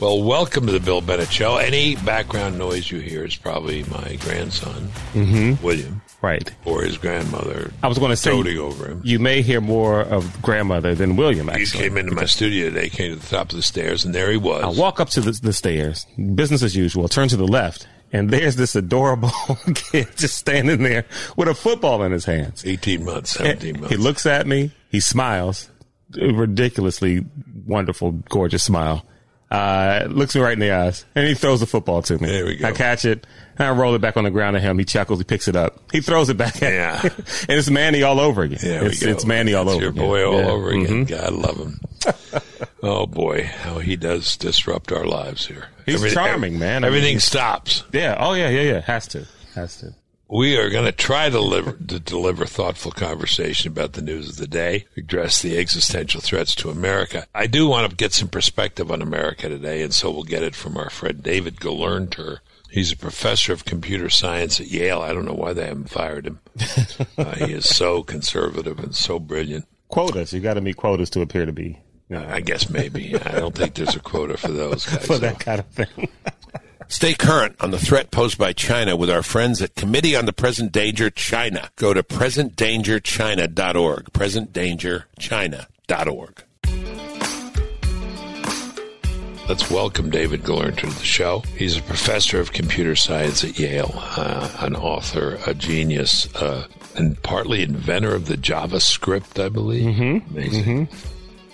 Well, welcome to the Bill Bennett Show. Any background noise you hear is probably my grandson, Mm-hmm. William, Right. or his grandmother. I was going to say over him. you may hear more of grandmother than William. He Actually, came into my studio today, came to the top of the stairs, and there he was. I walk up to the, the stairs, business as usual. Turn to the left, and there's this adorable kid just standing there with a football in his hands. 18 months, 17 months. He looks at me. He smiles, a ridiculously wonderful, gorgeous smile. Uh, looks me right in the eyes, and he throws the football to me. There we go. I catch it, and I roll it back on the ground to him. He chuckles. He picks it up. He throws it back at Yeah. me. and it's Manny all over again. There it's, it's Manny all That's over your again. boy all Yeah. over again. Mhm. God love him. oh boy, how he does disrupt our lives here. He's charming, man. I Everything he's- stops. Yeah. Oh yeah. Yeah. Yeah. Has to. Has to. We are going to try to deliver, to deliver thoughtful conversation about the news of the day, address the existential threats to America. I do want to get some perspective on America today, and so we'll get it from our friend David Gelernter. He's a professor of computer science at Yale. I don't know why they haven't fired him. uh, he is so conservative and so brilliant. Quotas—you've got to meet quotas to appear to be. You know, I guess maybe. I don't think there's a quota for those guys. for that kind of thing. Stay current on the threat posed by China with our friends at Committee on the Present Danger China. Go to presentdangerchina.org. Presentdangerchina.org. Let's welcome David Gelernter to the show. He's a professor of computer science at Yale, uh, an author, a genius, uh, and partly inventor of the JavaScript, I believe. Mm-hmm. Amazing.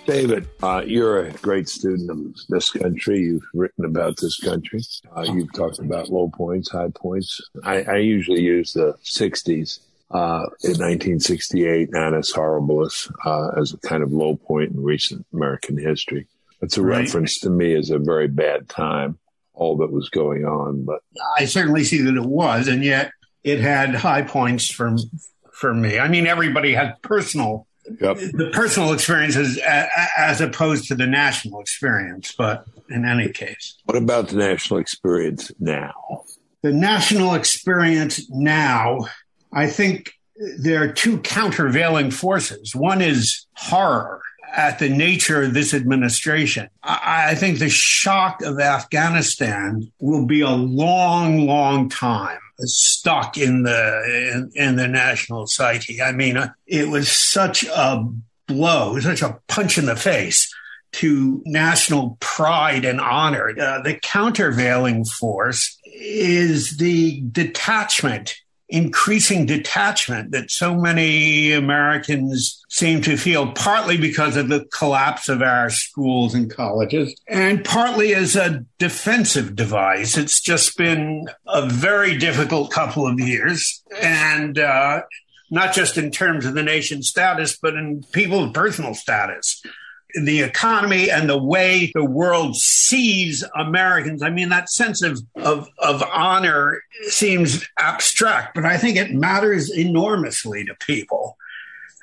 David, uh, you're a great student of this country. You've written about this country. Uh, you've talked about low points, high points. I, I usually use the 60s. Uh, in 1968, Annus Horribilis uh, as a kind of low point in recent American history. It's a Right. reference to me as a very bad time, all that was going on. But I certainly see that it was, and yet it had high points for for me. I mean, everybody had personal yep. the personal experiences as opposed to the national experience. But in any case, what about the national experience now? the national experience now, I think there are two countervailing forces. One is horror at the nature of this administration. I think the shock of Afghanistan will be a long, long time stuck in the in, in the national psyche. I mean, uh, it was such a blow, such a punch in the face to national pride and honor. Uh, the countervailing force is the detachment, increasing detachment that so many Americans seem to feel, partly because of the collapse of our schools and colleges, and partly as a defensive device. It's just been a very difficult couple of years. And, uh, not just in terms of the nation's status, but in people's personal status the economy and the way the world sees Americans. I mean, that sense of, of, of honor seems abstract, but I think it matters enormously to people.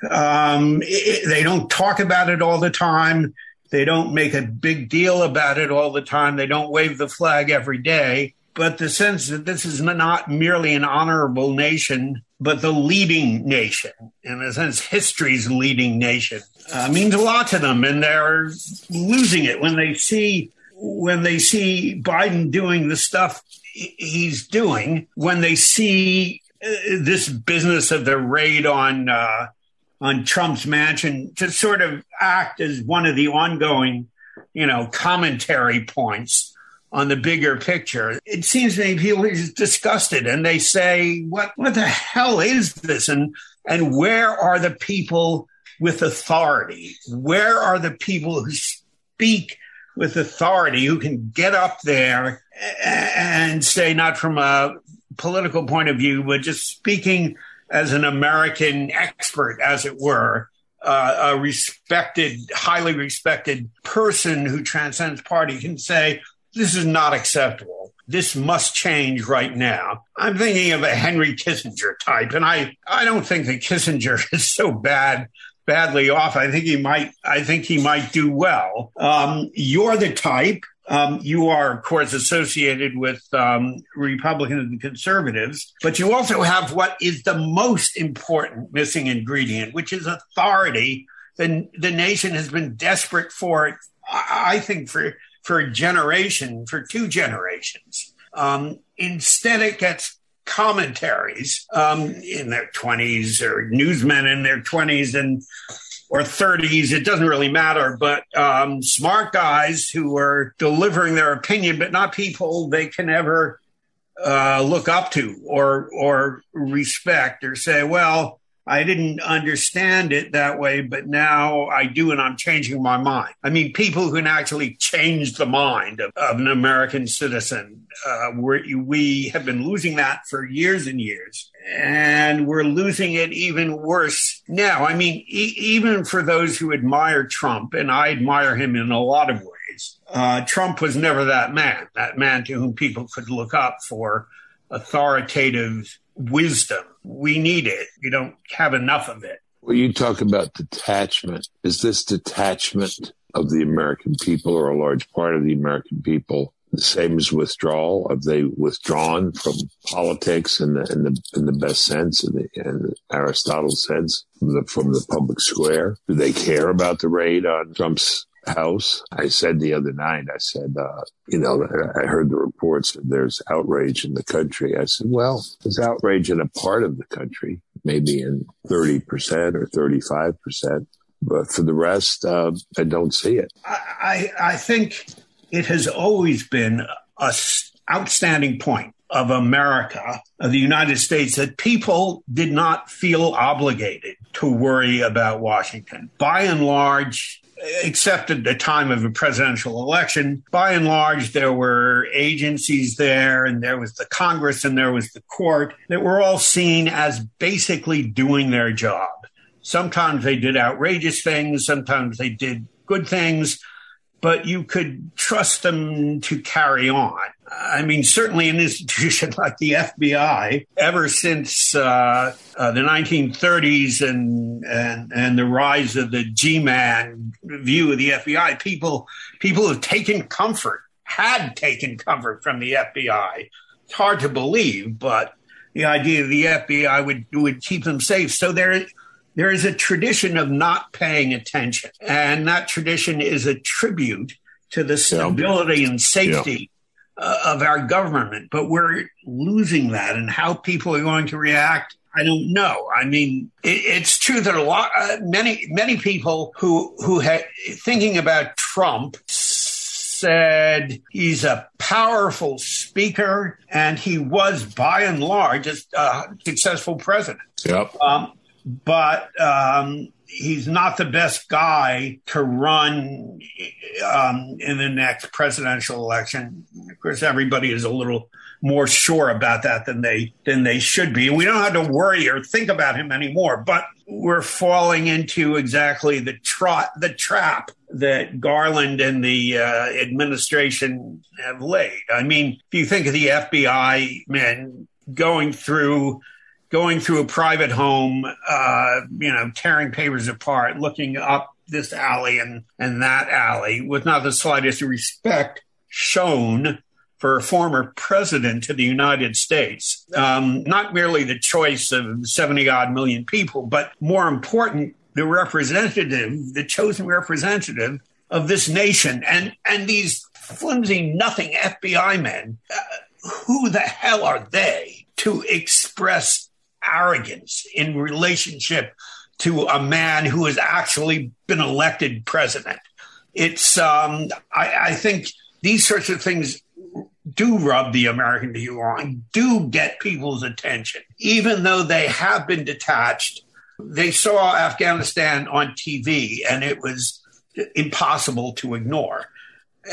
Um, it, they don't talk about it all the time. They don't make a big deal about it all the time. They don't wave the flag every day. But the sense that this is not merely an honorable nation, but the leading nation, in a sense, history's leading nation, uh, means a lot to them, and they're losing it when they see when they see Biden doing the stuff he's doing. When they see uh, this business of the raid on uh, on Trump's mansion to sort of act as one of the ongoing, you know, commentary points on the bigger picture. It seems to me people are just disgusted and they say, what, what the hell is this? And, and where are the people with authority? Where are the people who speak with authority, who can get up there and say, not from a political point of view, but just speaking as an American expert, as it were, uh, a respected, highly respected person who transcends party can say, this is not acceptable. This must change right now. I'm thinking of a Henry Kissinger type, and I, I don't think that Kissinger is so bad, badly off. I think he might, I think he might do well. Um, you're the type. Um, you are, of course, associated with um, Republicans and conservatives, but you also have what is the most important missing ingredient, which is authority. The, the nation has been desperate for I think, for for a generation, for two generations. Um, instead, it gets commentaries um, in their 20s or newsmen in their 20s and or 30s it doesn't really matter but um, smart guys who are delivering their opinion but not people they can ever uh, look up to or or respect or say well I didn't understand it that way, but now I do, and I'm changing my mind. I mean, people who can actually change the mind of, of an American citizen. Uh, we have been losing that for years and years, and we're losing it even worse now. I mean, e- even for those who admire Trump, and I admire him in a lot of ways, uh, Trump was never that man, that man to whom people could look up for authoritative wisdom. We need it. We don't have enough of it. Well, you talk about detachment. Is this detachment of the American people or a large part of the American people the same as withdrawal? Have they withdrawn from politics in the in the in the best sense, in the, in Aristotle's sense, from the from the public square? Do they care about the raid on Trump's house. I said the other night, I said, uh, you know, I heard the reports that there's outrage in the country. I said, well, there's outrage in a part of the country, maybe in 30% or 35%. But for the rest, uh, I don't see it. I, I think it has always been a outstanding point of America, of the United States, that people did not feel obligated to worry about Washington. By and large, except at the time of a presidential election, by and large, there were agencies there, and there was the Congress, and there was the court that were all seen as basically doing their job. Sometimes they did outrageous things, sometimes they did good things, but you could trust them to carry on. I mean, certainly an institution like the FBI, ever since uh, uh, the 1930s and, and and the rise of the G-man view of the FBI, people people have taken comfort, had taken comfort from the FBI. It's hard to believe, but the idea of the FBI would would keep them safe. So there there is a tradition of not paying attention. And that tradition is a tribute to the stability and safety yeah. Uh, of our government. But we're losing that. And how people are going to react, I don't know. I mean, it, it's true that a lot, uh, many, many people who, who had thinking about Trump said he's a powerful speaker and he was by and large a successful president. Yep. Um, but um, he's not the best guy to run um, in the next presidential election. Of course, everybody is a little more sure about that than they than they should be. We don't have to worry or think about him anymore. But we're falling into exactly the trot the trap that Garland and the uh, administration have laid. I mean, if you think of the FBI men going through going through a private home, uh, you know, tearing papers apart, looking up this alley and, and that alley with not the slightest respect shown for a former president of the United States. Um, not merely the choice of 70 odd million people, but more important, the representative, the chosen representative of this nation. And, and these flimsy, nothing FBI men, uh, who the hell are they to express arrogance in relationship to a man who has actually been elected president. It's, um, I, I, think these sorts of things do rub the American view wrong, do get people's attention, even though they have been detached. They saw Afghanistan on TV and it was impossible to ignore.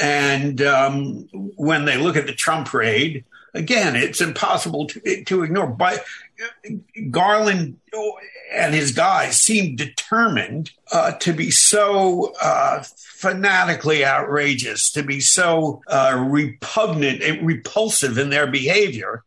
And um, when they look at the Trump raid, again, it's impossible to, to ignore. But Garland and his guys seem determined uh, to be so uh, fanatically outrageous, to be so uh, repugnant and repulsive in their behavior.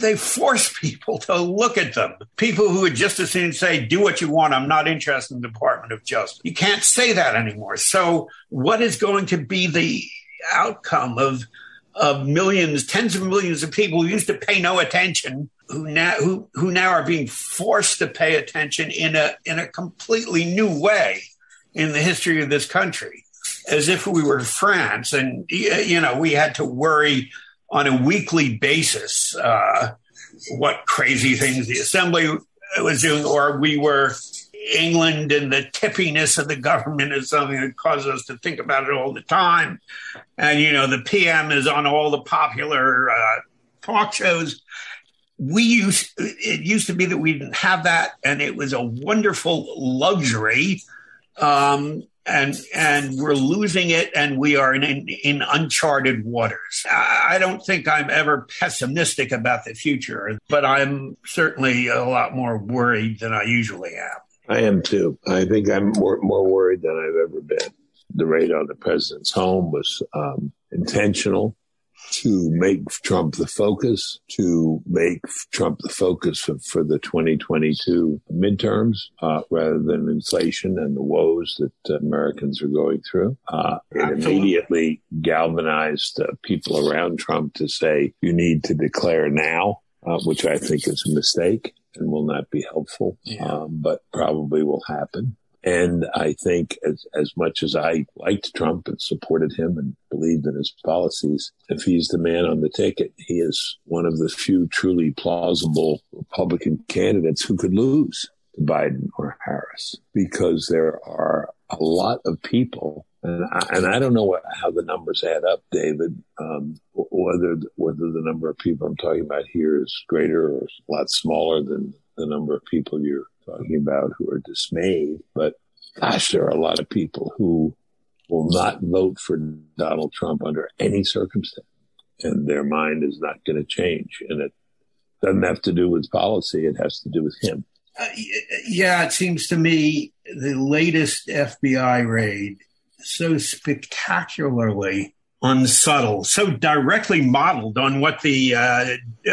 They force people to look at them. People who would just as soon say, do what you want. I'm not interested in the Department of Justice. You can't say that anymore. So what is going to be the outcome of of millions, tens of millions of people who used to pay no attention, who now who who now are being forced to pay attention in a in a completely new way in the history of this country. as if we were France, and you know we had to worry on a weekly basis uh, what crazy things the assembly was doing, or we were England and the tippiness of the government is something that causes us to think about it all the time. And, you know, the PM is on all the popular uh, talk shows. We used, it used to be that we didn't have that, and it was a wonderful luxury. Um, and and we're losing it, and we are in in, in uncharted waters. I, I don't think I'm ever pessimistic about the future, but I'm certainly a lot more worried than I usually am. I am too. I think I'm more more worried than I've ever been. The raid on the president's home was um, intentional to make Trump the focus, to make Trump the focus for, for the 2022 midterms, uh, rather than inflation and the woes that Americans are going through. Uh, it immediately galvanized uh, people around Trump to say, you need to declare now, uh, which I think is a mistake and will not be helpful, yeah. um, but probably will happen. And I think as, as much as I liked Trump and supported him and believed in his policies, if he's the man on the ticket, he is one of the few truly plausible Republican candidates who could lose to Biden or Harris because there are a lot of people and I, and I don't know what, how the numbers add up, David. Um, whether whether the number of people I'm talking about here is greater or a lot smaller than the number of people you're talking about who are dismayed. But gosh, there are a lot of people who will not vote for Donald Trump under any circumstance, and their mind is not going to change. And it doesn't have to do with policy; it has to do with him. Uh, yeah, it seems to me the latest FBI raid so spectacularly unsubtle, so directly modeled on what the uh,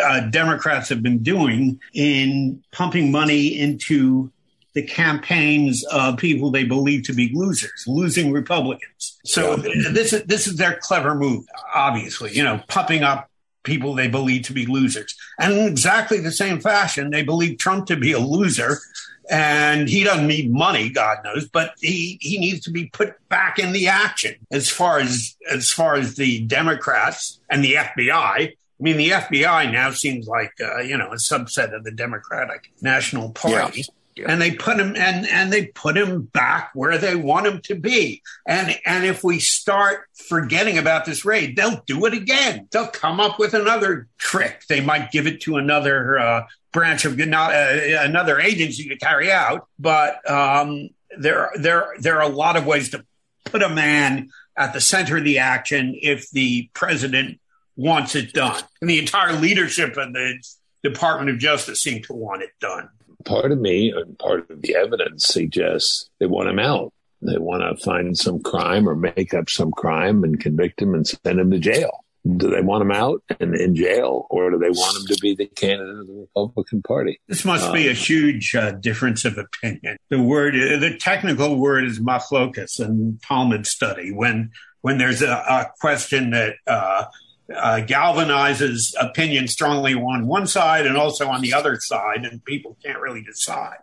uh, Democrats have been doing in pumping money into the campaigns of people they believe to be losers, losing Republicans. So this is this is their clever move, obviously. You know, pumping up people they believe to be losers, and in exactly the same fashion, they believe Trump to be a loser and he doesn't need money, God knows, but he, he needs to be put back in the action as far as as far as the Democrats and the FBI. I mean, the FBI now seems like uh, you know a subset of the Democratic National Party. Yeah. And they put him and and they put him back where they want him to be. And and if we start forgetting about this raid, they'll do it again. They'll come up with another trick. They might give it to another uh, branch of not uh, another agency to carry out. But um, there there there are a lot of ways to put a man at the center of the action if the president wants it done. And the entire leadership of the Department of Justice seem to want it done part of me and part of the evidence suggests they want him out. They want to find some crime or make up some crime and convict him and send him to jail. Do they want him out and in jail, or do they want him to be the candidate of the Republican Party? This must um, be a um, huge uh, difference of opinion. The word, the technical word is machlokas in Talmud study. When when there's a, a question that uh, uh, galvanizes opinion strongly on one side and also on the other side, and people can't really decide.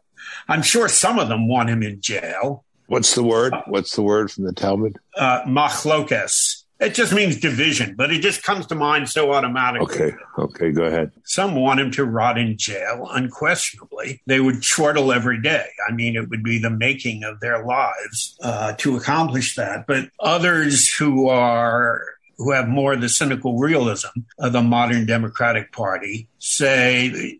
I'm sure some of them want him in jail. What's the word? What's the word from the Talmud? Uh, machlokes. It just means division, but it just comes to mind so automatically. Okay, okay, go ahead. Some want him to rot in jail, unquestionably. They would chortle every day. I mean, it would be the making of their lives uh, to accomplish that. But others who are who have more of the cynical realism of the modern Democratic Party say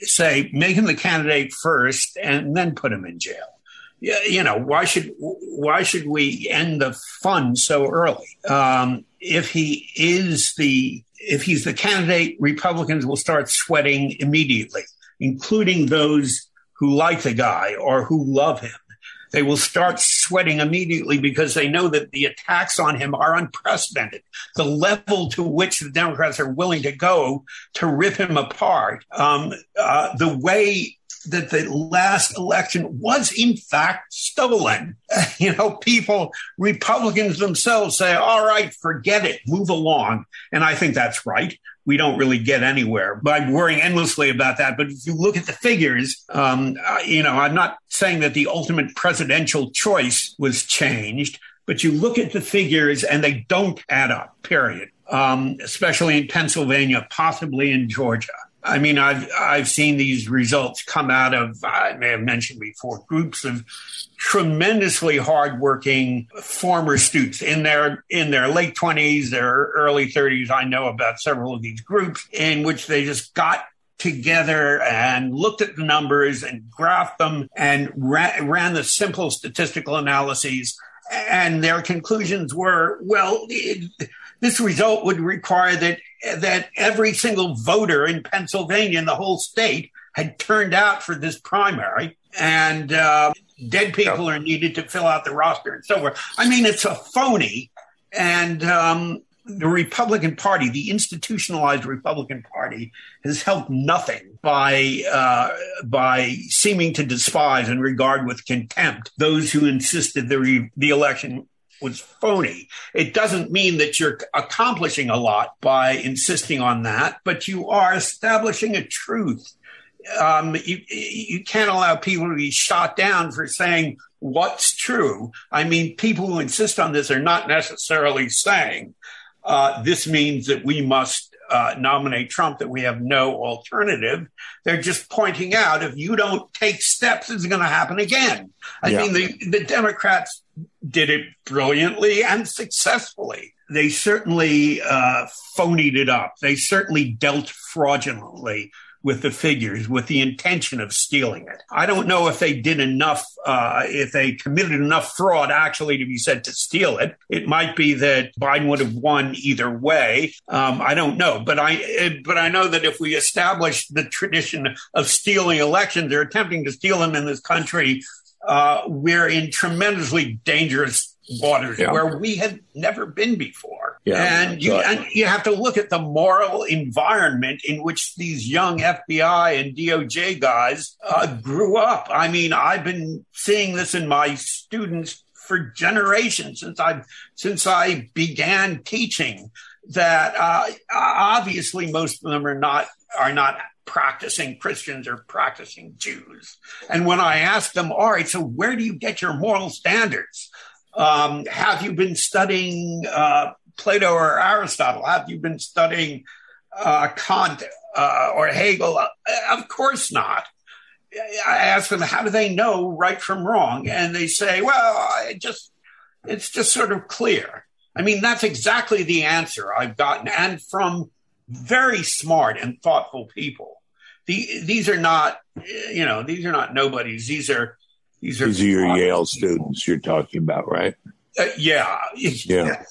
say make him the candidate first and then put him in jail. You know why should why should we end the fun so early? Um, if he is the if he's the candidate, Republicans will start sweating immediately, including those who like the guy or who love him they will start sweating immediately because they know that the attacks on him are unprecedented. The level to which the Democrats are willing to go to rip him apart, um, uh, the way that the last election was in fact stolen. You know, people, Republicans themselves say, all right, forget it, move along. And I think that's right we don't really get anywhere by worrying endlessly about that. But if you look at the figures, um, you know, I'm not saying that the ultimate presidential choice was changed, but you look at the figures and they don't add up, period. Um, especially in Pennsylvania, possibly in Georgia. I mean, I've I've seen these results come out of I may have mentioned before groups of tremendously hardworking former students in their in their late twenties, their early thirties. I know about several of these groups in which they just got together and looked at the numbers and graphed them and ran, ran the simple statistical analyses. And their conclusions were, well, it, this result would require that that every single voter in Pennsylvania in the whole state had turned out for this primary, and uh, dead people are needed to fill out the roster and so forth. I mean, it's a phony, and um, the Republican Party, the institutionalized Republican Party, has helped nothing by uh, by seeming to despise and regard with contempt those who insisted the re- the election was phony. It doesn't mean that you're accomplishing a lot by insisting on that, but you are establishing a truth. Um, you, you can't allow people to be shot down for saying what's true. I mean, people who insist on this are not necessarily saying uh, this means that we must uh, nominate Trump, that we have no alternative. They're just pointing out if you don't take steps, it's going to happen again. I yeah. mean, the, the Democrats did it brilliantly and successfully. They certainly uh, phonied it up. They certainly dealt fraudulently with the figures with the intention of stealing it. I don't know if they did enough, uh, if they committed enough fraud actually to be said to steal it. It might be that Biden would have won either way. Um, I don't know, but I but I know that if we establish the tradition of stealing elections or attempting to steal them in this country, uh, we're in tremendously dangerous waters yeah. where we had never been before. Yeah, and, you, and you have to look at the moral environment in which these young FBI and DOJ guys uh, grew up. I mean, I've been seeing this in my students for generations since I since I began teaching. That uh, obviously most of them are not are not practicing Christians or practicing Jews. And when I ask them, all right, so where do you get your moral standards? Um, have you been studying uh, Plato or Aristotle? Have you been studying uh, Kant uh, or Hegel? Uh, of course not. I ask them, how do they know right from wrong? And they say, well, it just, it's just sort of clear. I mean, that's exactly the answer I've gotten, and from very smart and thoughtful people. The, these are not, you know, these are not nobodies. These are these are, These are your Yale students you're talking about, right? Uh, yeah, yeah.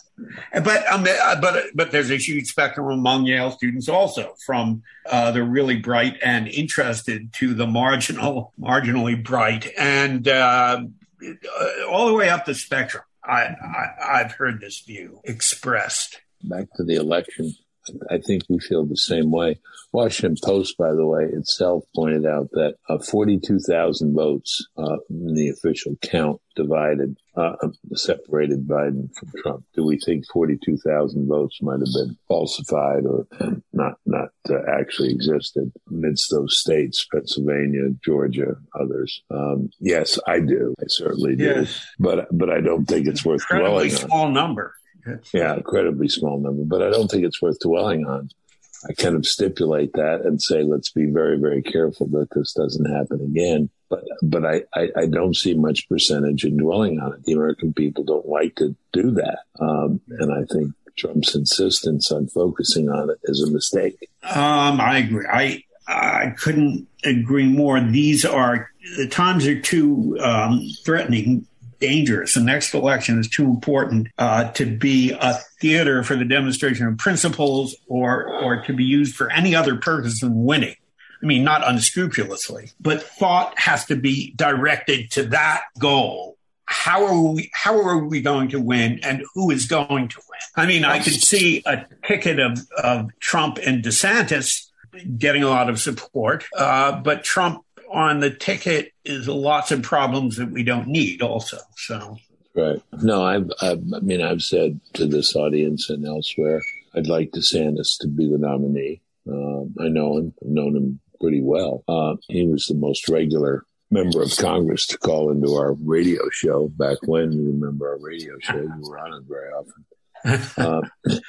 But um, uh, but but there's a huge spectrum among Yale students also, from uh, the really bright and interested to the marginal, marginally bright, and uh, all the way up the spectrum. I, I I've heard this view expressed. Back to the election. I think we feel the same way. Washington Post, by the way, itself pointed out that uh, 42,000 votes uh, in the official count divided, uh, separated Biden from Trump. Do we think 42,000 votes might have been falsified or not, not uh, actually existed amidst those states, Pennsylvania, Georgia, others? Um, yes, I do. I certainly do. Yes. But, but I don't think it's worth dwelling on. small number. Yeah, incredibly small number, but I don't think it's worth dwelling on. I kind of stipulate that and say, let's be very, very careful that this doesn't happen again. But, but I, I, I don't see much percentage in dwelling on it. The American people don't like to do that. Um, and I think Trump's insistence on focusing on it is a mistake. Um, I agree. I, I couldn't agree more. These are the times are too um, threatening dangerous. The next election is too important uh, to be a theater for the demonstration of principles or or to be used for any other purpose than winning. I mean, not unscrupulously, but thought has to be directed to that goal. How are we? How are we going to win, and who is going to win? I mean, I could see a ticket of, of Trump and DeSantis getting a lot of support, uh, but Trump on the ticket is lots of problems that we don't need also. So. Right. No, I've, I've, i mean, I've said to this audience and elsewhere, I'd like DeSantis to be the nominee. Uh, I know him, I've known him pretty well. Uh, he was the most regular member of Congress to call into our radio show back when you remember our radio show. You were on it very often. uh,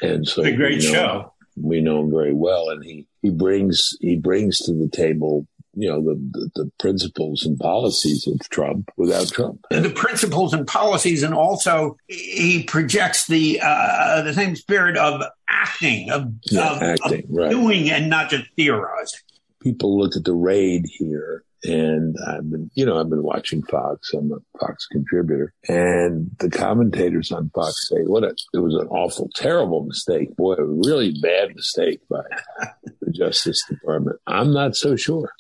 and so it's a great we know, show. We know him very well, and he, he brings he brings to the table you know the, the, the principles and policies of Trump without Trump. The principles and policies, and also he projects the uh, the same spirit of acting, of, Yeah, of, acting, of right. doing, and not just theorizing. people look at the raid here and I've been, you know, I've been watching Fox. I'm a Fox contributor and the commentators on Fox say, what a, it was an awful, terrible mistake. Boy, a really bad mistake by the Justice Department. I'm not so sure.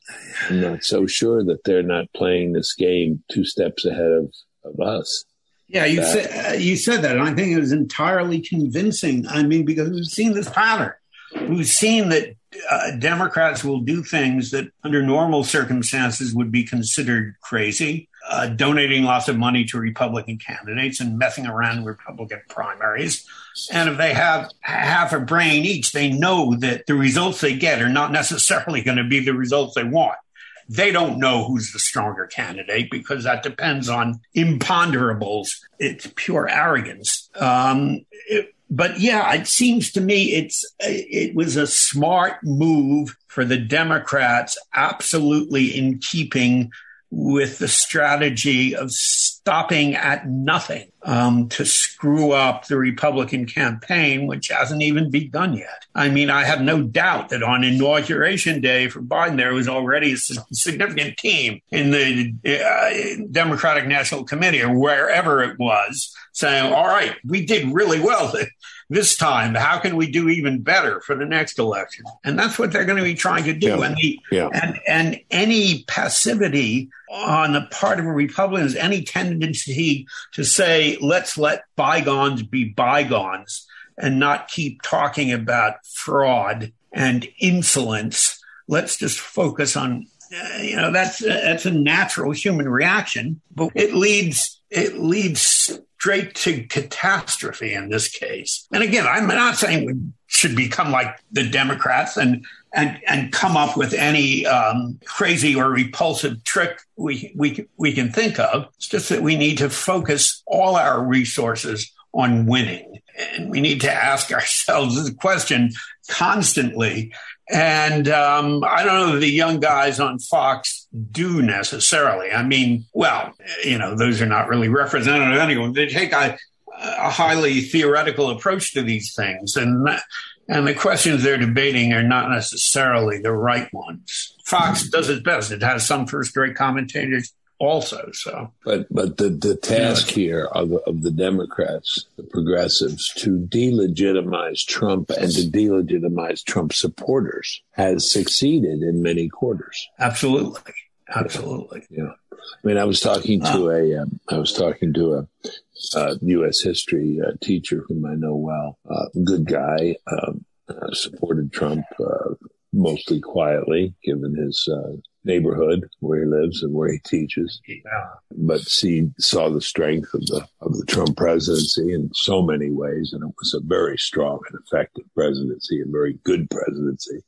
I'm not so sure that they're not playing this game two steps ahead of, of us. Yeah, you That- said uh, you said that, and I think it was entirely convincing. I mean, because we've seen this pattern. We've seen that uh, Democrats will do things that, under normal circumstances, would be considered crazy. Uh, donating lots of money to Republican candidates and messing around with Republican primaries. And if they have half a brain each, they know that the results they get are not necessarily going to be the results they want they don't know who's the stronger candidate because that depends on imponderables. It's pure arrogance. Um, it- but yeah, it seems to me it's it was a smart move for the Democrats, absolutely in keeping with the strategy of stopping at nothing um, to screw up the Republican campaign, which hasn't even begun yet. I mean, I have no doubt that on inauguration day for Biden, there was already a significant team in the uh, Democratic National Committee or wherever it was saying, all right, we did really well this time. How can we do even better for the next election? And that's what they're going to be trying to do. Yeah. And the, Yeah. and and any passivity on the part of Republicans, any tendency to say, let's let bygones be bygones and not keep talking about fraud and insolence. Let's just focus on, uh, you know, that's that's a natural human reaction, but it leads it leads straight to catastrophe in this case. And again, I'm not saying we should become like the Democrats and and and come up with any um, crazy or repulsive trick we we we can think of. It's just that we need to focus all our resources on winning, and we need to ask ourselves the question constantly. And um, I don't know that the young guys on Fox do necessarily. I mean, well, you know, those are not really representative of anyone. They take a, a highly theoretical approach to these things, and and the questions they're debating are not necessarily the right ones. Fox does its best; it has some first-rate commentators also. So, But but the, the task here of, of the Democrats, the progressives, to delegitimize Trump and to delegitimize Trump supporters has succeeded in many quarters. absolutely, absolutely. Yeah, I mean, I was talking to a, um, I was talking to a, uh U.S. history uh, teacher whom I know well, uh, good guy, um, uh, supported Trump uh, mostly quietly, given his uh, neighborhood where he lives and where he teaches Yeah. but she saw the strength of the of the Trump presidency in so many ways, and it was a very strong and effective presidency, a very good presidency,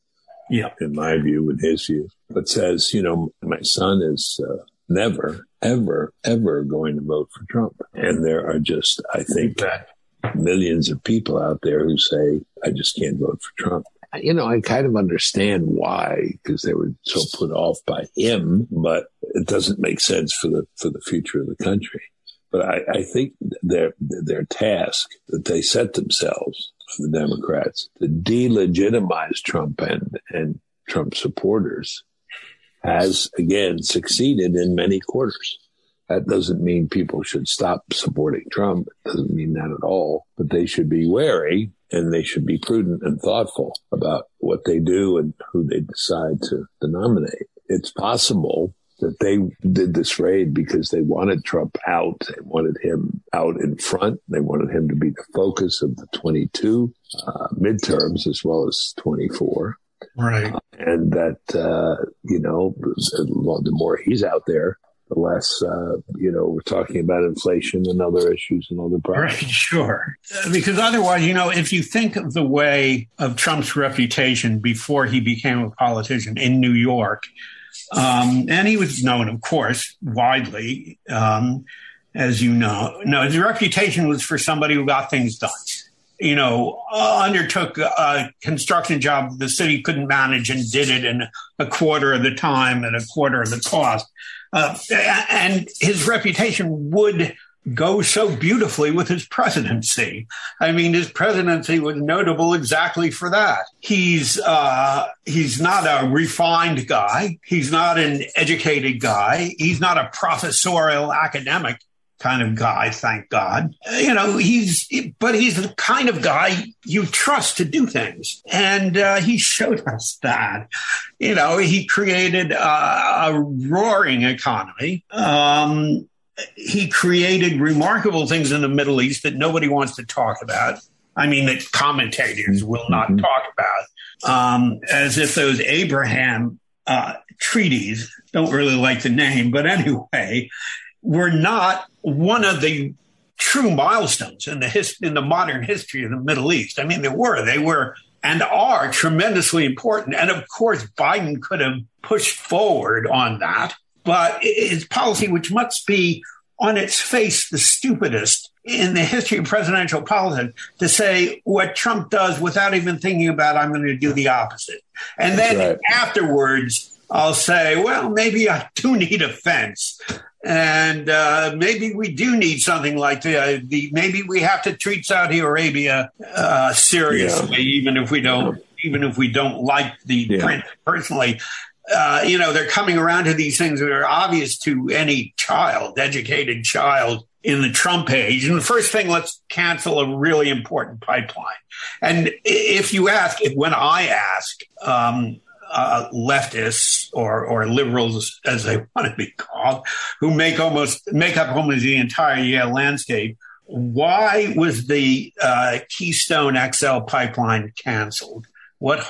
Yeah. in my view, in his view. But says, you know, my son is uh, never, ever, ever going to vote for Trump, and there are just, I think, millions of people out there who say, I just can't vote for Trump. You know, I kind of understand why, because they were so put off by him, but it doesn't make sense for the for the future of the country. But I, I think their their task that they set themselves, the Democrats, to delegitimize Trump and and Trump supporters, has again succeeded in many quarters. That doesn't mean people should stop supporting Trump. It doesn't mean that at all. But they should be wary and they should be prudent and thoughtful about what they do and who they decide to, nominate. It's possible that they did this raid because they wanted Trump out. They wanted him out in front. They wanted him to be the focus of the 22 uh, midterms as well as 24 Right. and that uh, you know the more he's out there, the less uh, you know we're talking about inflation and other issues and other problems. Right, sure. Because otherwise, you know, if you think of the way of Trump's reputation before he became a politician in New York, Um, and he was known, of course, widely, um, as you know. No, his reputation was for somebody who got things done. You know, uh, undertook a construction job the city couldn't manage and did it in a quarter of the time and a quarter of the cost. Uh, and his reputation would go so beautifully with his presidency. I mean, his presidency was notable exactly for that. He's uh, he's not a refined guy. He's not an educated guy. He's not a professorial academic kind of guy, thank God. You know, he's, but he's the kind of guy you trust to do things. And uh, he showed us that. You know, he created a, a roaring economy. Um, he created remarkable things in the Middle East that nobody wants to talk about. I mean, that commentators will not mm-hmm. talk about, um, as if those Abraham uh, treaties don't really like the name, but anyway, were not one of the true milestones in the his, in the modern history of the Middle East. I mean, they were they were and are tremendously important, and of course, Biden could have pushed forward on that but his policy, which must be on its face the stupidest in the history of presidential politics, to say what Trump does without even thinking about, I'm going to do the opposite. And then right. afterwards, I'll say, well, maybe I do need a fence. And uh, maybe we do need something like the, uh, the maybe we have to treat Saudi Arabia uh, seriously, yeah. even if we don't even if we don't like the yeah. print personally. Uh, you know, they're coming around to these things that are obvious to any child, educated child in the Trump age. And the first thing, let's cancel a really important pipeline. And if you ask, if when I ask um, uh, leftists or, or liberals, as they want to be called, who make almost make up almost the entire Yale landscape, why was the uh, Keystone XL pipeline canceled? What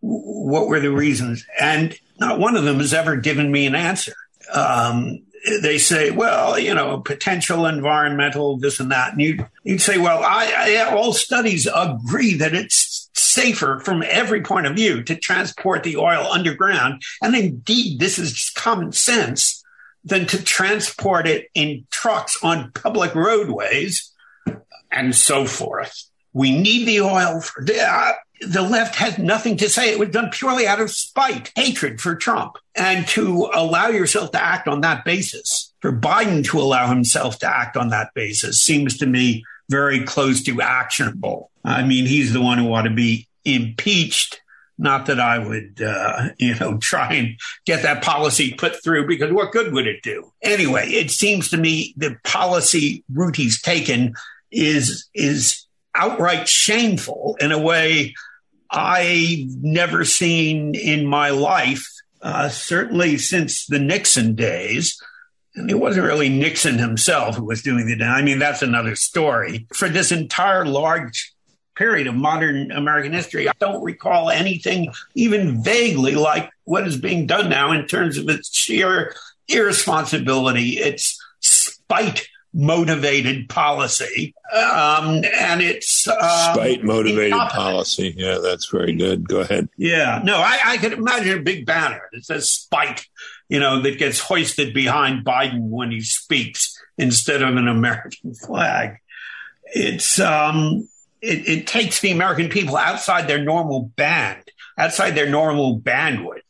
what were the reasons? And not one of them has ever given me an answer. Um, they say, well, you know, potential environmental this and that, and you you'd say, well, I, I, all studies agree that it's safer from every point of view to transport the oil underground, and indeed, this is just common sense than to transport it in trucks on public roadways and so forth. We need the oil for that uh, the left had nothing to say. It was done purely out of spite, hatred for Trump. And to allow yourself to act on that basis, for Biden to allow himself to act on that basis, seems to me very close to actionable. I mean, he's the one who ought to be impeached. Not that I would, uh, you know, try and get that policy put through because what good would it do? Anyway, it seems to me the policy route he's taken is, is outright shameful in a way I've never seen in my life, uh, certainly since the Nixon days. And it wasn't really Nixon himself who was doing it. I mean, that's another story. For this entire large period of modern American history, I don't recall anything even vaguely like what is being done now in terms of its sheer irresponsibility, its spite motivated policy. Um, and it's um, spite motivated policy. Yeah, that's very good. Go ahead. Yeah, no, I, I could imagine a big banner that says spite, you know, that gets hoisted behind Biden when he speaks instead of an American flag. It's, um, it, it takes the American people outside their normal band, outside their normal bandwidth.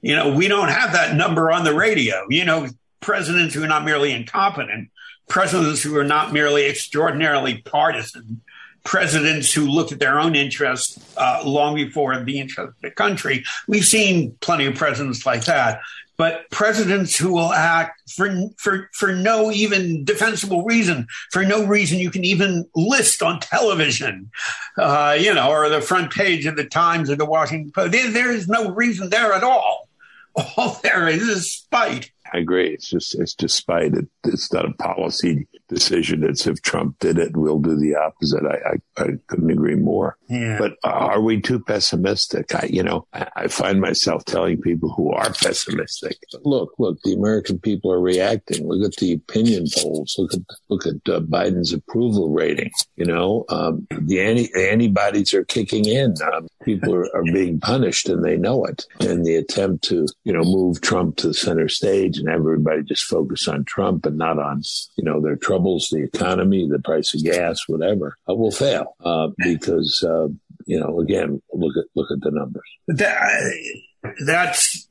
You know, we don't have that number on the radio. You know, presidents who are not merely incompetent, presidents who are not merely extraordinarily partisan, presidents who look at their own interests uh, long before the interest of the country. We've seen plenty of presidents like that. But presidents who will act for, for, for no even defensible reason, for no reason you can even list on television, uh, you know, or the front page of the Times or the Washington Post. There, there is no reason there at all. All there is is spite. I agree. It's just it's despite it. It's not a policy decision. It's if Trump did it, we'll do the opposite. I I, I couldn't agree more. Yeah. But are we too pessimistic? I you know I, I, find myself telling people who are pessimistic, look, look, the American people are reacting. Look at the opinion polls. Look at look at uh, Biden's approval rating. You know, um, the, anti- antibodies are kicking in. Um, people are, are, being punished and they know it. And the attempt to, you know, move Trump to the center stage and everybody just focus on Trump and not on, you know, their troubles, the economy, the price of gas, whatever, uh, will fail uh, because, uh, you know, again, look at look at the numbers. That, that's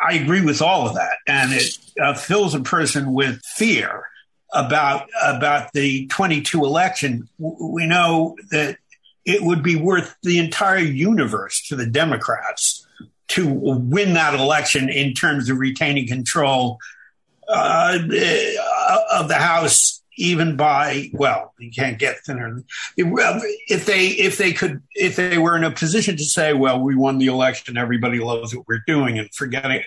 I agree with all of that, and it uh, fills a person with fear about about the 22 election. We know that it would be worth the entire universe to the Democrats to win that election in terms of retaining control uh, of the House, even by well, you can't get thinner. If they if they could if they were in a position to say, well, we won the election, everybody loves what we're doing, and forget it,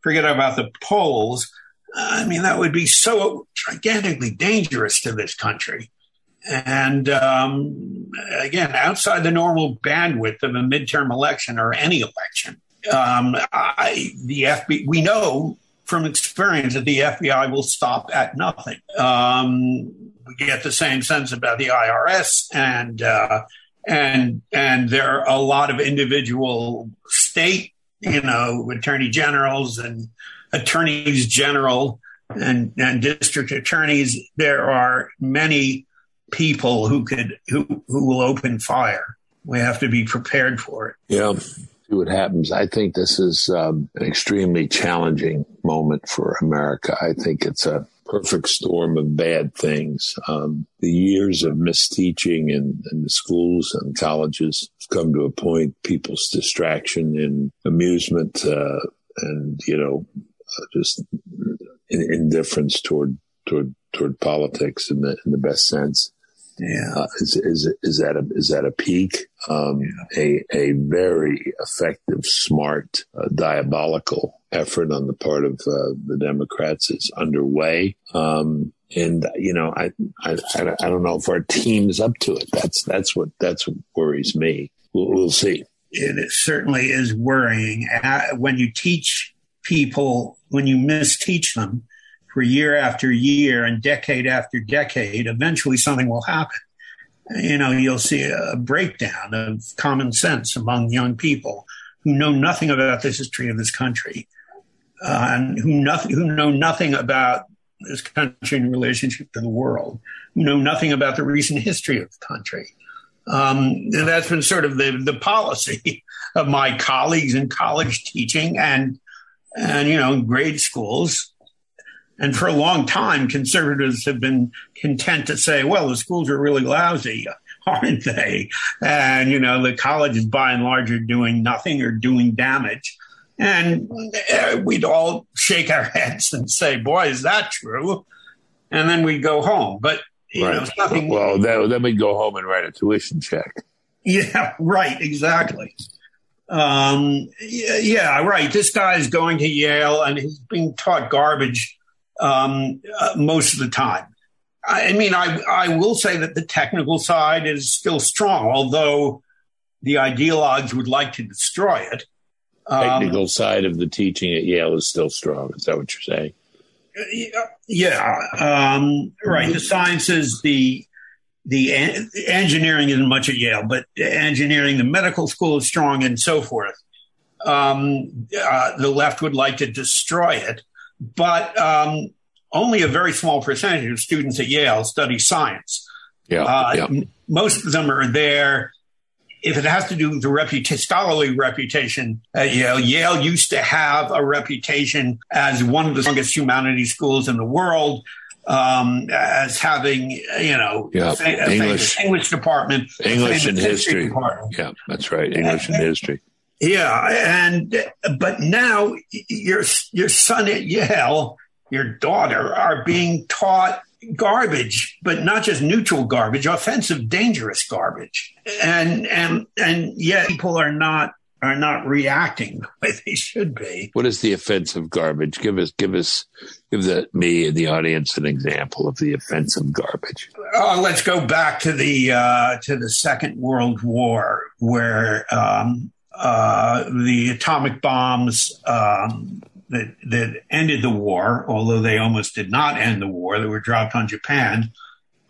forget about the polls. I mean, that would be so gigantically dangerous to this country. And um, again, outside the normal bandwidth of a midterm election or any election, um, I, the FBI, we know from experience that the FBI will stop at nothing. Um, we get the same sense about the IRS, and uh, and and there are a lot of individual state, you know, attorney generals and attorneys general and, and district attorneys. There are many people who could who who will open fire. We have to be prepared for it. Yeah. See what happens. I think this is um, an extremely challenging moment for America. I think it's a perfect storm of bad things. Um, the years of misteaching in, in the schools and colleges have come to a point. People's distraction and amusement, uh, and you know, uh, just indifference toward toward toward politics in the in the best sense yeah. Uh, is, is, is that a, is that a peak? Um, yeah. a, a very effective, smart, uh, diabolical effort on the part of uh, the Democrats is underway. Um, and you know, I, I, I don't know if our team is up to it. That's, that's what, that's what worries me. We'll, we'll see. It certainly is worrying uh, when you teach people, when you misteach them, for year after year and decade after decade, eventually something will happen. You know, you'll see a breakdown of common sense among young people who know nothing about the history of this country uh, and who, nothing, who know nothing about this country in relationship to the world, who know nothing about the recent history of the country. Um, that's been sort of the, the policy of my colleagues in college teaching and, and, you know, grade schools and for a long time, conservatives have been content to say, well, the schools are really lousy, aren't they? And, you know, the colleges by and large are doing nothing or doing damage. And uh, we'd all shake our heads and say, boy, is that true? And then we'd go home. But, you right. know, nothing. Well, then we'd go home and write a tuition check. Yeah, right, exactly. Um, yeah, yeah, right. This guy is going to Yale and he's being taught garbage um, uh, most of the time. I, mean, I, I will say that the technical side is still strong, although the ideologues would like to destroy it. Um, technical side of the teaching at Yale is still strong. Is that what you're saying? Yeah, um, right. The sciences, the the engineering isn't much at Yale, but engineering, the medical school is strong, and so forth. Um, uh, the left would like to destroy it but um, only a very small percentage of students at Yale study science. Yeah, uh, yeah. Most of them are there. If it has to do with the reputa- scholarly reputation at Yale, Yale used to have a reputation as one of the strongest humanities schools in the world. Um, as having, you know, yeah. a, English, English department, English and history. Department. Yeah, that's right. English and, and history. Yeah, and but now your your son at Yale, your daughter, are being taught garbage, but not just neutral garbage, offensive, dangerous garbage, and and and yet people are not are not reacting the way they should be. What is the offensive garbage? Give us, give us, give the me and the audience an example of the offensive garbage. Uh, let's go back to the uh, to the Second World War, where um, the atomic bombs um, that, that ended the war, although they almost did not end the war, that were dropped on Japan,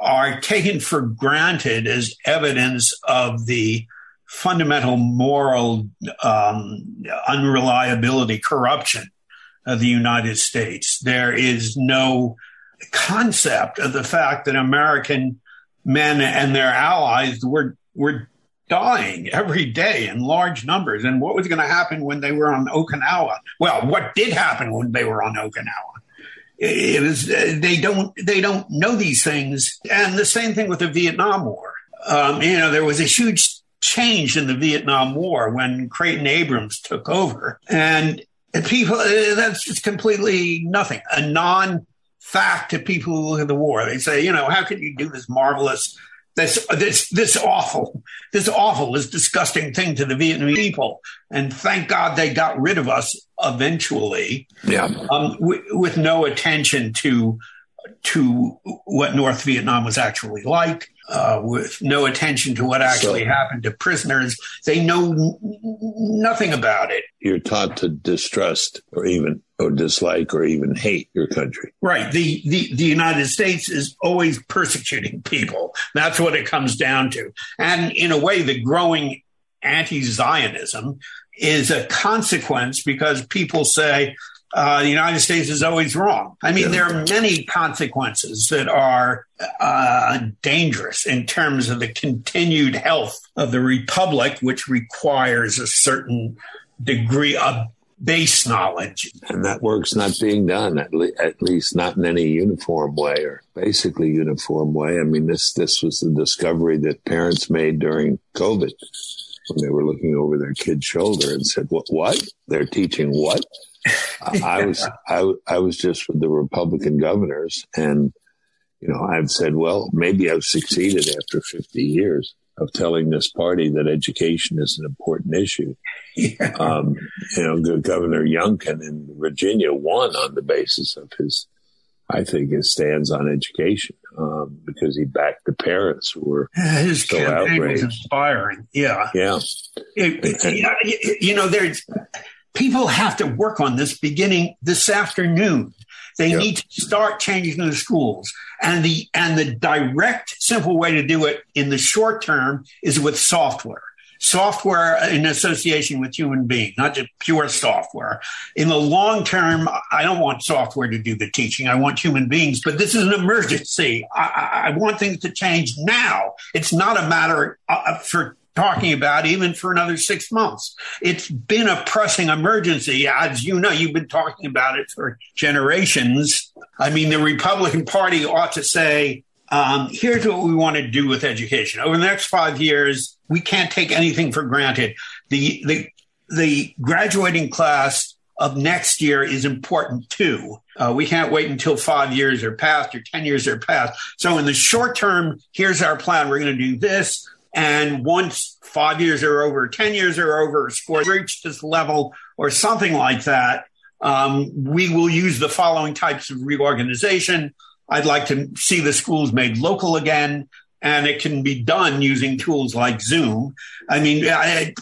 are taken for granted as evidence of the fundamental moral um, unreliability, corruption of the United States. There is no concept of the fact that American men and their allies were were dying every day in large numbers. And what was going to happen when they were on Okinawa? Well, what did happen when they were on Okinawa? It was they don't they don't know these things, and the same thing with the Vietnam War. Um, you know, there was a huge change in the Vietnam War when Creighton Abrams took over, and people that's just completely nothing, a non fact to people who look at the war. They say, you know, how could you do this marvelous this this this awful, this awful, this disgusting thing to the Vietnamese people. And thank God they got rid of us eventually. Yeah. Um, w- with no attention to to what North Vietnam was actually like, uh, with no attention to what actually so, happened to prisoners. They know nothing about it. You're taught to distrust or even or dislike or even hate your country. Right. The, the the United States is always persecuting people. That's what it comes down to. And in a way, the growing anti-Zionism is a consequence because people say, uh, the United States is always wrong. I mean, yeah. there are many consequences that are uh, dangerous in terms of the continued health of the republic, which requires a certain degree of base knowledge. And that work's not being done, at, le- at least not in any uniform way or basically uniform way. I mean, this this was the discovery that parents made during COVID when they were looking over their kid's shoulder and said, "What? What? They're teaching what?" I was I, I was just with the Republican governors, and you know I've said, well, maybe I've succeeded after 50 years of telling this party that education is an important issue. Yeah. Um, you know, Governor Youngkin in Virginia won on the basis of his, I think, his stands on education um, because he backed the parents who were his so campaign outraged. was inspiring. Yeah, yeah. It, it, you know, there's people have to work on this beginning this afternoon. They yep. need to start changing the schools. And the and the direct, simple way to do it in the short term is with software. Software in association with human beings, not just pure software. In the long term, I don't want software to do the teaching. I want human beings, but this is an emergency. I, I want things to change now. It's not a matter uh, for talking about even for another six months. It's been a pressing emergency. As you know, you've been talking about it for generations. I mean, the Republican Party ought to say, um, here's what we want to do with education. Over the next five years, we can't take anything for granted. The, the, the graduating class of next year is important too. Uh, we can't wait until five years are passed or 10 years are passed. So in the short term, here's our plan. We're going to do this. And once five years are over, 10 years are over, score reached this level or something like that, um, we will use the following types of reorganization. I'd like to see the schools made local again, and it can be done using tools like Zoom. I mean, I,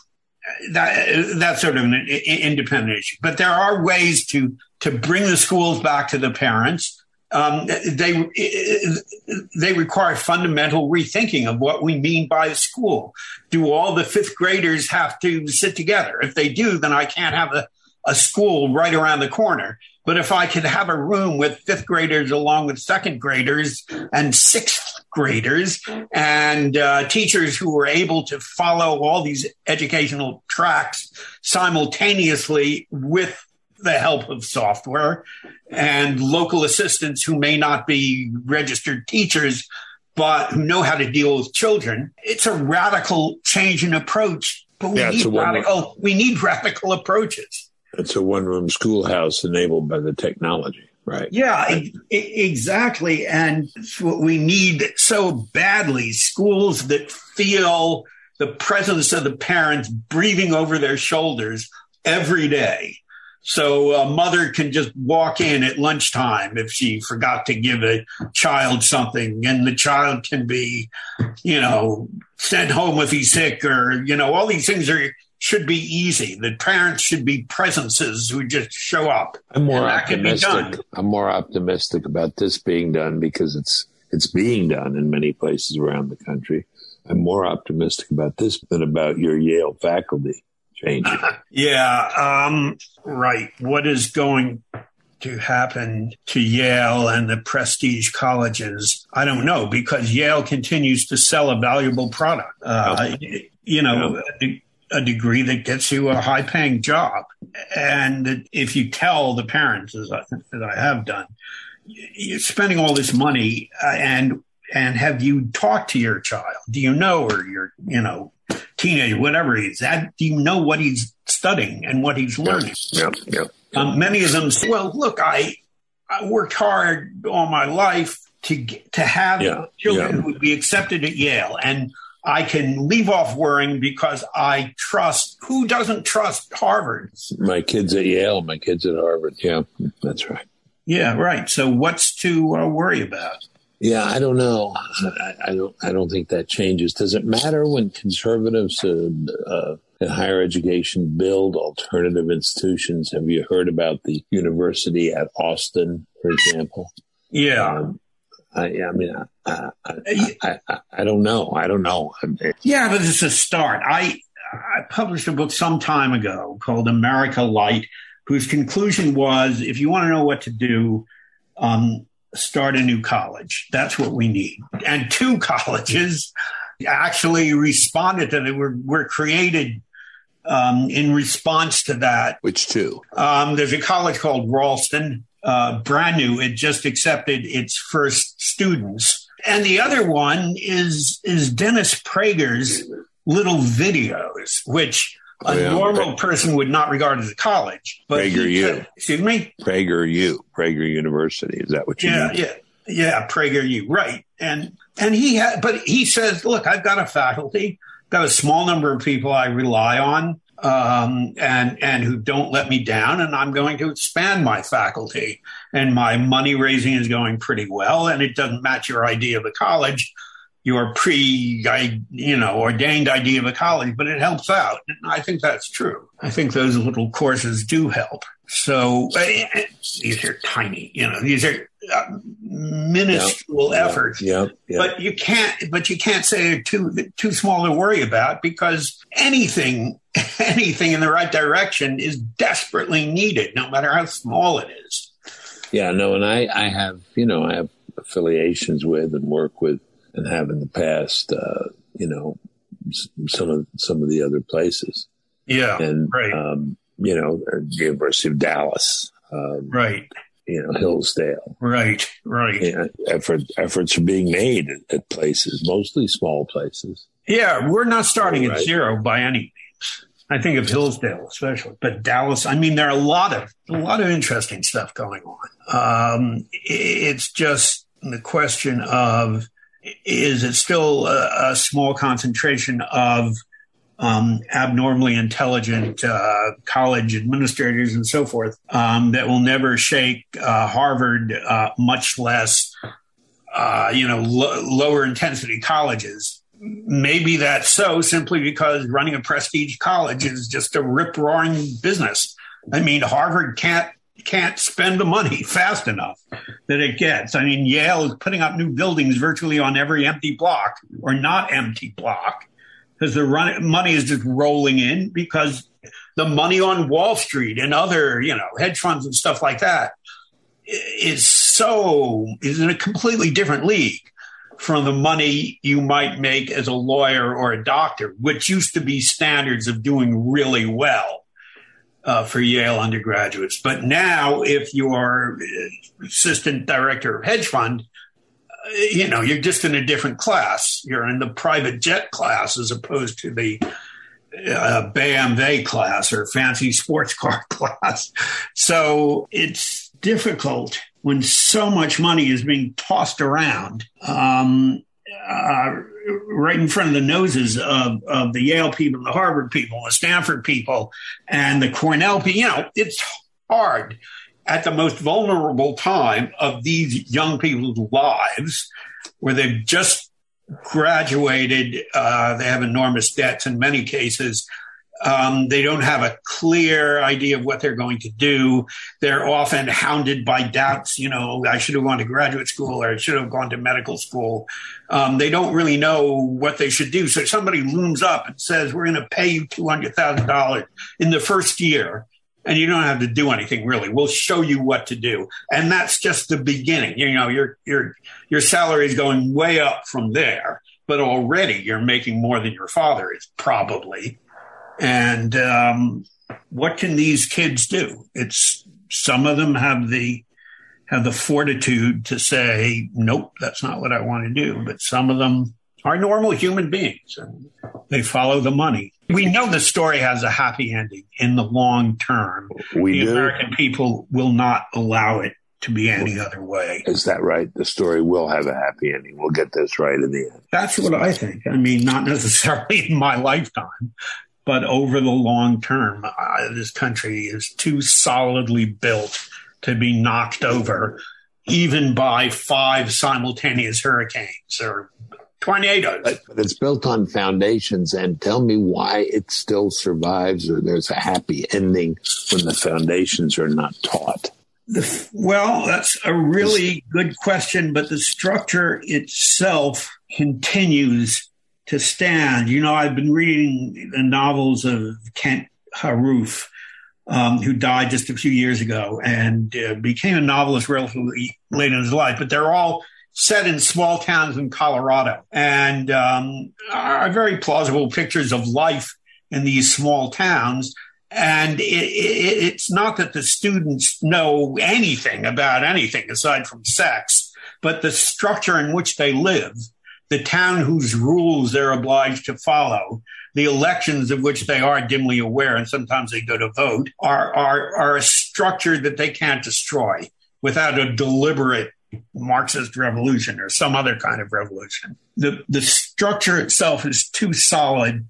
that, that's sort of an independent issue. But there are ways to to bring the schools back to the parents um, they they require fundamental rethinking of what we mean by a school. Do all the fifth graders have to sit together? If they do, then I can't have a, a school right around the corner. But if I could have a room with fifth graders along with second graders and sixth graders and uh, teachers who were able to follow all these educational tracks simultaneously with the help of software and local assistants who may not be registered teachers, but who know how to deal with children. It's a radical change in approach, but we, yeah, need, radical, we need radical approaches. It's a one room schoolhouse enabled by the technology. Right. Yeah, e- exactly. And it's what we need so badly schools that feel the presence of the parents breathing over their shoulders every day so a mother can just walk in at lunchtime if she forgot to give a child something, and the child can be, you know, sent home if he's sick, or you know, all these things are should be easy. The parents should be presences who just show up. I'm more optimistic. I'm more optimistic about this being done because it's it's being done in many places around the country. I'm more optimistic about this than about your Yale faculty changing. yeah, um, right. What is going to happen to Yale and the prestige colleges? I don't know because Yale continues to sell a valuable product. Uh, you know, yeah. a, a degree that gets you a high paying job. And if you tell the parents, as I, as I have done, you're spending all this money uh, and and have you talked to your child? Do you know, or your, you know, teenager, whatever he is, that, do you know what he's studying and what he's learning? Yeah, yeah. Um, many of them say, well, look, I, I worked hard all my life to get, to have yeah, children yeah. who would be accepted at Yale. And I can leave off worrying because I trust who doesn't trust Harvard? My kids at Yale, my kids at Harvard. Yeah, that's right. Yeah, right. So what's to uh, worry about? Yeah, I don't know. I, I, don't. I don't think that changes. Does it matter when conservatives uh, uh, in higher education build alternative institutions? Have you heard about the university at Austin, for example? Yeah. Um, I, I, mean, I, I, I, don't know. I don't know. Yeah, but it's a start. I I published a book some time ago called America-Lite, whose conclusion was if you want to know what to do, um, start a new college. That's what we need. And two colleges actually responded to it, were, were created um, in response to that. Which two? Um, there's a college called Ralston, uh, brand new. It just accepted its first students. And the other one is is Dennis Prager's little videos, which a normal person would not regard as a college. But Prager U. Excuse me? Prager U. Prager University. Is that what you yeah, mean? Yeah. Yeah. Prager U. Right. And, and he had, but he says, look, I've got a faculty, got a small number of people I rely on. Um, and and who don't let me down, and I'm going to expand my faculty, and my money raising is going pretty well, and it doesn't match your idea of a college, your pre, you know, ordained idea of a college, but it helps out. And I think that's true. I think those little courses do help. So uh, these are tiny, you know, these are uh, minuscule yep, efforts. Yep, yep, But you can't, but you can't say they're too too small to worry about because anything, anything in the right direction is desperately needed, no matter how small it is. Yeah, no, and I, I have, you know, I have affiliations with and work with and have in the past, uh, you know, some of some of the other places. Yeah, and right. um, you know, University of Dallas, um, right? You know, Hillsdale, right, right. You know, effort efforts are being made at, at, places, mostly small places. Yeah, we're not starting right. at zero by any means. I think of Hillsdale especially, but Dallas. I mean, there are a lot of a lot of interesting stuff going on. Um, it's just the question of is it still a, a small concentration of um, abnormally intelligent uh, college administrators and so forth um, that will never shake uh, Harvard, uh, much less uh, you know lo- lower intensity colleges. Maybe that's so simply because running a prestige college is just a rip roaring business. I mean, Harvard can't can't spend the money fast enough that it gets. I mean, Yale is putting up new buildings virtually on every empty block or not empty block because the run- money is just rolling in because the money on Wall Street and other, you know, hedge funds and stuff like that is so is in a completely different league from the money you might make as a lawyer or a doctor, which used to be standards of doing really well uh, for Yale undergraduates. But now, if you're assistant director of hedge fund, uh, you know, you're just in a different class. You're in the private jet class as opposed to the uh, class or fancy sports car class. So it's difficult when so much money is being tossed around. Um, uh, right in front of the noses of, of the Yale people, the Harvard people, the Stanford people, and the Cornell people. You know, it's hard at the most vulnerable time of these young people's lives where they've just graduated, uh, they have enormous debts in many cases. Um, they don't have a clear idea of what they're going to do. They're often hounded by doubts. You know, I should have gone to graduate school or I should have gone to medical school. Um, they don't really know what they should do. So somebody looms up and says, "We're going to pay you two hundred thousand dollars in the first year." And you don't have to do anything really. We'll show you what to do, and that's just the beginning. You know, your your your salary is going way up from there, but already you're making more than your father is probably and um, what can these kids do? It's some of them have the have the fortitude to say, "Nope, that's not what I want to do." But some of them are normal human beings, and they follow the money. We know the story has a happy ending in the long term. We the do. American people will not allow it to be any other way. Is that right? The story will have a happy ending. We'll get this right in the end. That's what I think. I mean, not necessarily in my lifetime, but over the long term, uh, this country is too solidly built to be knocked over, even by five simultaneous hurricanes or tornadoes. But, but it's built on foundations. And tell me why it still survives or there's a happy ending when the foundations are not taught. The, well, that's a really good question, but the structure itself continues to stand. You know, I've been reading the novels of Kent Haruf, um, who died just a few years ago and uh, became a novelist relatively late in his life, but they're all set in small towns in Colorado and um, are very plausible pictures of life in these small towns. And it, it, it's not that the students know anything about anything aside from sex, but the structure in which they live the town whose rules they're obliged to follow, the elections of which they are dimly aware, and sometimes they go to vote, are, are, are a structure that they can't destroy without a deliberate Marxist revolution or some other kind of revolution. The, the structure itself is too solid.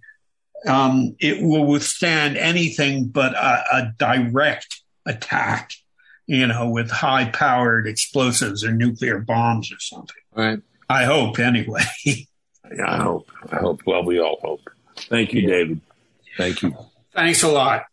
Um, it will withstand anything but a, a direct attack, you know, with high powered explosives or nuclear bombs or something. Right. I hope anyway. yeah, I hope. I hope. Well, we all hope. Thank you, David. Thank you. Thanks a lot.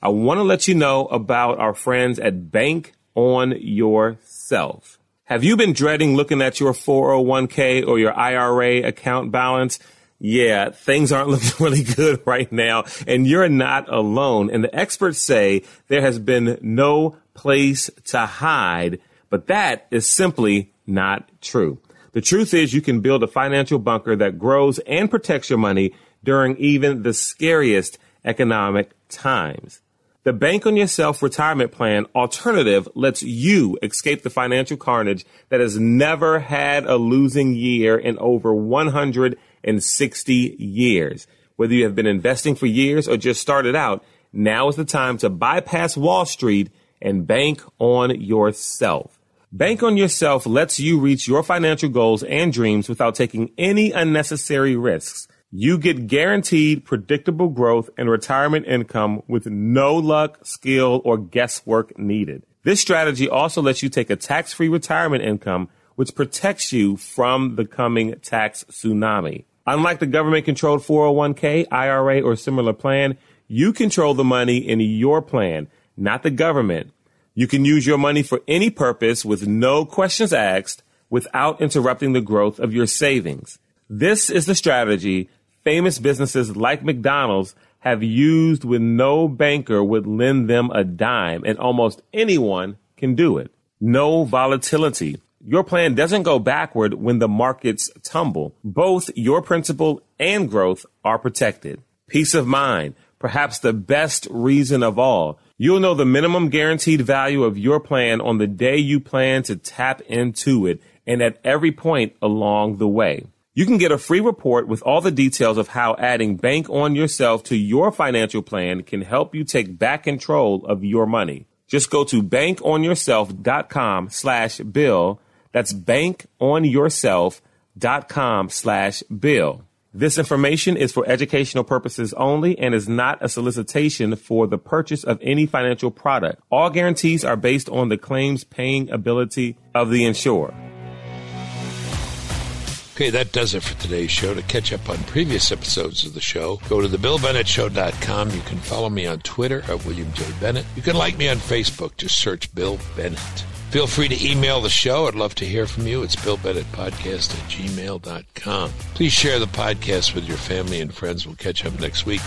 I want to let you know about our friends at Bank on Yourself. Have you been dreading looking at your 401k or your IRA account balance? Yeah, things aren't looking really good right now, and you're not alone. And the experts say there has been no place to hide, but that is simply not true. The truth is you can build a financial bunker that grows and protects your money during even the scariest economic times. The Bank on Yourself retirement plan alternative lets you escape the financial carnage that has never had a losing year in over 160 years. Whether you have been investing for years or just started out, now is the time to bypass Wall Street and bank on yourself. Bank on Yourself lets you reach your financial goals and dreams without taking any unnecessary risks. You get guaranteed predictable growth and retirement income with no luck, skill, or guesswork needed. This strategy also lets you take a tax-free retirement income, which protects you from the coming tax tsunami. Unlike the government controlled 401k, IRA, or similar plan, you control the money in your plan, not the government. You can use your money for any purpose with no questions asked without interrupting the growth of your savings. This is the strategy famous businesses like McDonald's have used when no banker would lend them a dime and almost anyone can do it. No volatility. Your plan doesn't go backward when the markets tumble. Both your principal and growth are protected. Peace of mind. Perhaps the best reason of all. You'll know the minimum guaranteed value of your plan on the day you plan to tap into it and at every point along the way. You can get a free report with all the details of how adding Bank on Yourself to your financial plan can help you take back control of your money. Just go to bankonyourself.com slash bill. That's bankonyourself.com slash bill. This information is for educational purposes only and is not a solicitation for the purchase of any financial product. All guarantees are based on the claims paying ability of the insurer. Okay, that does it for today's show. To catch up on previous episodes of the show, go to thebillbennettshow.com. You can follow me on Twitter at William J. Bennett. You can like me on Facebook. Just search Bill Bennett. Feel free to email the show. I'd love to hear from you. It's BillBennettPodcast at gmail.com. Please share the podcast with your family and friends. We'll catch up next week.